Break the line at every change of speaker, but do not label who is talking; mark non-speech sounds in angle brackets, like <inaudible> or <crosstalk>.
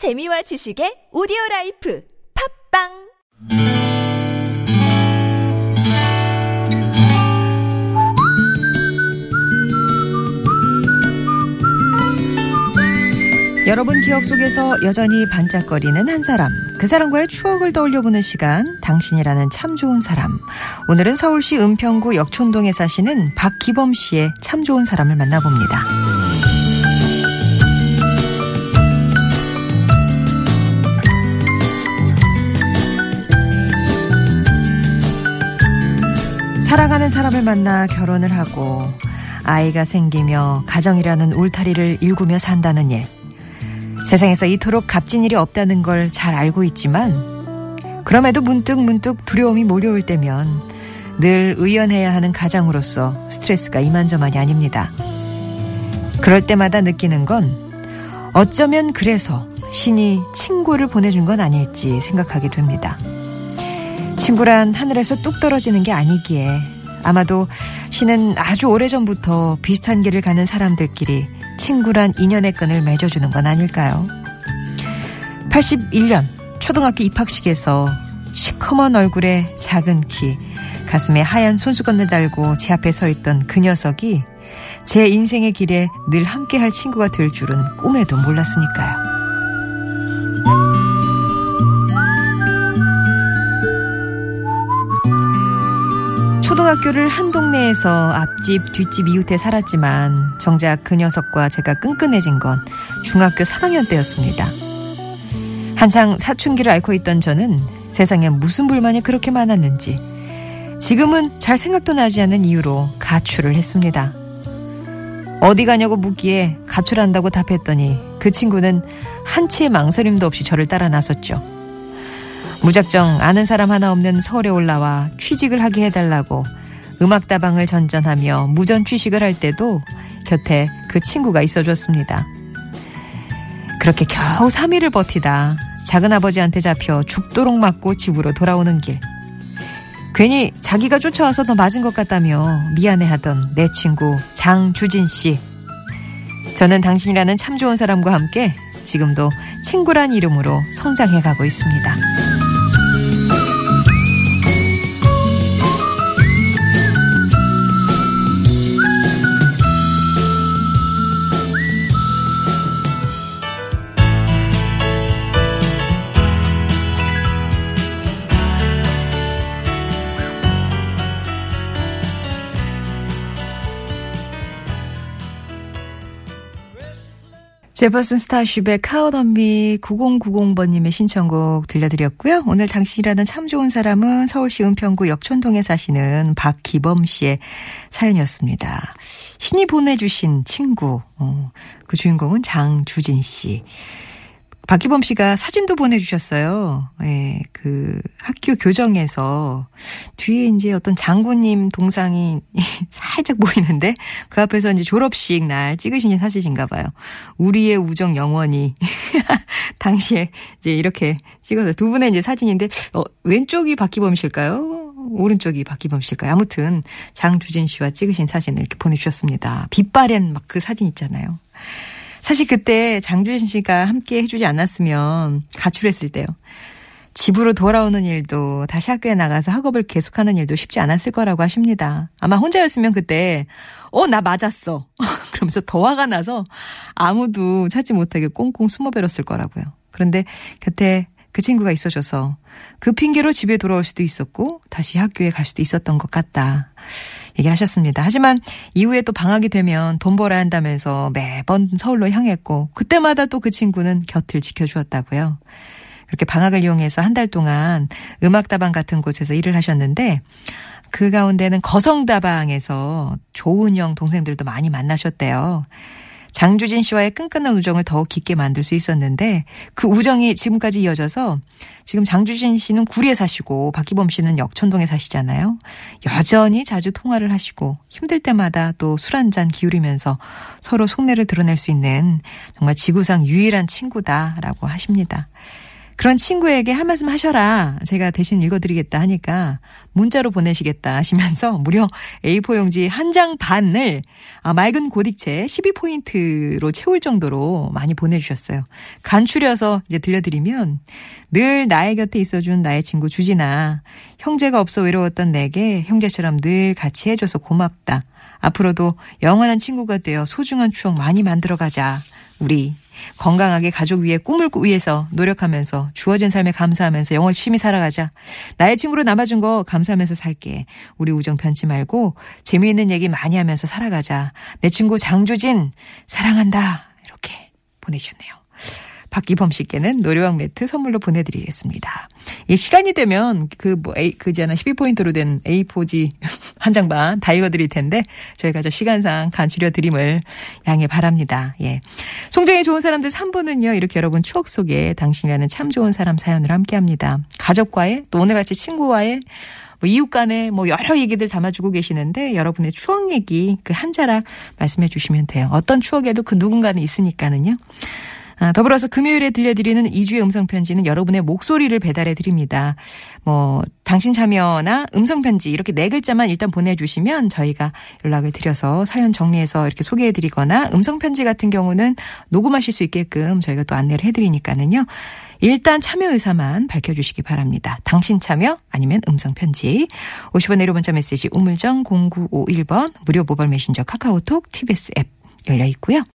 재미와 지식의 오디오 라이프 팟빵
여러분 기억 속에서 여전히 반짝거리는 한 사람. 그 사람과의 추억을 떠올려보는 시간. 당신이라는 참 좋은 사람. 오늘은 서울시 은평구 역촌동에 사시는 박기범 씨의 참 좋은 사람을 만나봅니다. 사랑하는 사람을 만나 결혼을 하고 아이가 생기며 가정이라는 울타리를 일구며 산다는 일. 세상에서 이토록 값진 일이 없다는 걸 잘 알고 있지만 그럼에도 문득 문득 두려움이 몰려올 때면 늘 의연해야 하는 가장으로서 스트레스가 이만저만이 아닙니다. 그럴 때마다 느끼는 건 어쩌면 그래서 신이 친구를 보내준 건 아닐지 생각하게 됩니다. 친구란 하늘에서 뚝 떨어지는 게 아니기에 아마도 신은 아주 오래전부터 비슷한 길을 가는 사람들끼리 친구란 인연의 끈을 맺어주는 건 아닐까요? 81년 초등학교 입학식에서 시커먼 얼굴에 작은 키, 가슴에 하얀 손수건을 달고 제 앞에 서 있던 그 녀석이 제 인생의 길에 늘 함께할 친구가 될 줄은 꿈에도 몰랐으니까요. 초등학교를 한 동네에서 앞집, 뒷집 이웃에 살았지만 정작 그 녀석과 제가 끈끈해진 건 중학교 3학년 때였습니다. 한창 사춘기를 앓고 있던 저는 세상에 무슨 불만이 그렇게 많았는지 지금은 잘 생각도 나지 않는 이유로 가출을 했습니다. 어디 가냐고 묻기에 가출한다고 답했더니 그 친구는 한치의 망설임도 없이 저를 따라 나섰죠. 무작정 아는 사람 하나 없는 서울에 올라와 취직을 하게 해달라고 음악다방을 전전하며 무전 취식을 할 때도 곁에 그 친구가 있어줬습니다. 그렇게 겨우 3일을 버티다 작은아버지한테 잡혀 죽도록 맞고 집으로 돌아오는 길. 괜히 자기가 쫓아와서 더 맞은 것 같다며 미안해하던 내 친구 장주진 씨. 저는 당신이라는 참 좋은 사람과 함께 지금도 친구란 이름으로 성장해 가고 있습니다. 제퍼슨 스타쉽의 카우덤미 9090번님의 신청곡 들려드렸고요. 오늘 당신이라는 참 좋은 사람은 서울시 은평구 역촌동에 사시는 박기범 씨의 사연이었습니다. 신이 보내주신 친구, 어, 그 주인공은 장주진 씨. 박기범 씨가 사진도 보내주셨어요. 예, 그 학교 교정에서 뒤에 이제 어떤 장군님 동상이 <laughs> 살짝 보이는데 그 앞에서 이제 졸업식 날 찍으신 사진인가 봐요. 우리의 우정 영원히. <laughs> 당시에 이제 이렇게 찍어서 두 분의 이제 사진인데, 어, 왼쪽이 박기범 씨일까요? 오른쪽이 박기범 씨일까요? 아무튼 장주진 씨와 찍으신 사진을 이렇게 보내주셨습니다. 빛바랜 막 그 사진 있잖아요. 사실 그때 장주진 씨가 함께 해주지 않았으면 가출했을 때요. 집으로 돌아오는 일도 다시 학교에 나가서 학업을 계속하는 일도 쉽지 않았을 거라고 하십니다. 아마 혼자였으면 그때 어 나 맞았어 <laughs> 그러면서 더 화가 나서 아무도 찾지 못하게 꽁꽁 숨어버렸을 거라고요. 그런데 곁에 그 친구가 있어줘서 그 핑계로 집에 돌아올 수도 있었고 다시 학교에 갈 수도 있었던 것 같다. 얘기를 하셨습니다. 하지만 이후에 또 방학이 되면 돈 벌어야 한다면서 매번 서울로 향했고 그때마다 또 그 친구는 곁을 지켜주었다고요. 그렇게 방학을 이용해서 한 달 동안 음악다방 같은 곳에서 일을 하셨는데 그 가운데는 거성다방에서 조은영 동생들도 많이 만나셨대요. 장주진 씨와의 끈끈한 우정을 더욱 깊게 만들 수 있었는데 그 우정이 지금까지 이어져서 지금 장주진 씨는 구리에 사시고 박기범 씨는 역촌동에 사시잖아요. 여전히 자주 통화를 하시고 힘들 때마다 또 술 한 잔 기울이면서 서로 속내를 드러낼 수 있는 정말 지구상 유일한 친구다라고 하십니다. 그런 친구에게 할 말씀 하셔라. 제가 대신 읽어드리겠다 하니까 문자로 보내시겠다 하시면서 <laughs> 무려 A4 용지 한 장 반을 아, 맑은 고딕체 12포인트로 채울 정도로 많이 보내주셨어요. 간추려서 이제 들려드리면 늘 나의 곁에 있어준 나의 친구 주진아. 형제가 없어 외로웠던 내게 형제처럼 늘 같이 해줘서 고맙다. 앞으로도 영원한 친구가 되어 소중한 추억 많이 만들어가자. 우리 건강하게 가족 위해 꿈을 위해서 노력하면서 주어진 삶에 감사하면서 열심히 살아가자. 나의 친구로 남아준 거 감사하면서 살게. 우리 우정 편치 말고 재미있는 얘기 많이 하면서 살아가자. 내 친구 장주진 사랑한다. 이렇게 보내주셨네요. 박기범 씨께는 노래왕 매트 선물로 보내드리겠습니다. 예, 시간이 되면 그 뭐, A, 그잖아 12포인트로 된 A4지 <laughs> 한 장반 다 읽어드릴 텐데 저희가 저 시간상 간추려 드림을 양해 바랍니다. 예. 송정의 좋은 사람들 3부는요, 이렇게 여러분 추억 속에 당신이라는 참 좋은 사람 사연을 함께 합니다. 가족과의 또 오늘같이 친구와의 뭐 이웃 간에 뭐 여러 얘기들 담아주고 계시는데 여러분의 추억 얘기 그 한 자락 말씀해 주시면 돼요. 어떤 추억에도 그 누군가는 있으니까는요. 아, 더불어서 금요일에 들려드리는 2주의 음성편지는 여러분의 목소리를 배달해 드립니다. 뭐, 당신 참여나 음성편지 이렇게 네 글자만 일단 보내주시면 저희가 연락을 드려서 사연 정리해서 이렇게 소개해 드리거나 음성편지 같은 경우는 녹음하실 수 있게끔 저희가 또 안내를 해 드리니까는요. 일단 참여 의사만 밝혀주시기 바랍니다. 당신 참여 아니면 음성편지 50원 내로 문자 메시지 우물정 0951번 무료 모바일 메신저 카카오톡 TBS 앱 열려 있고요.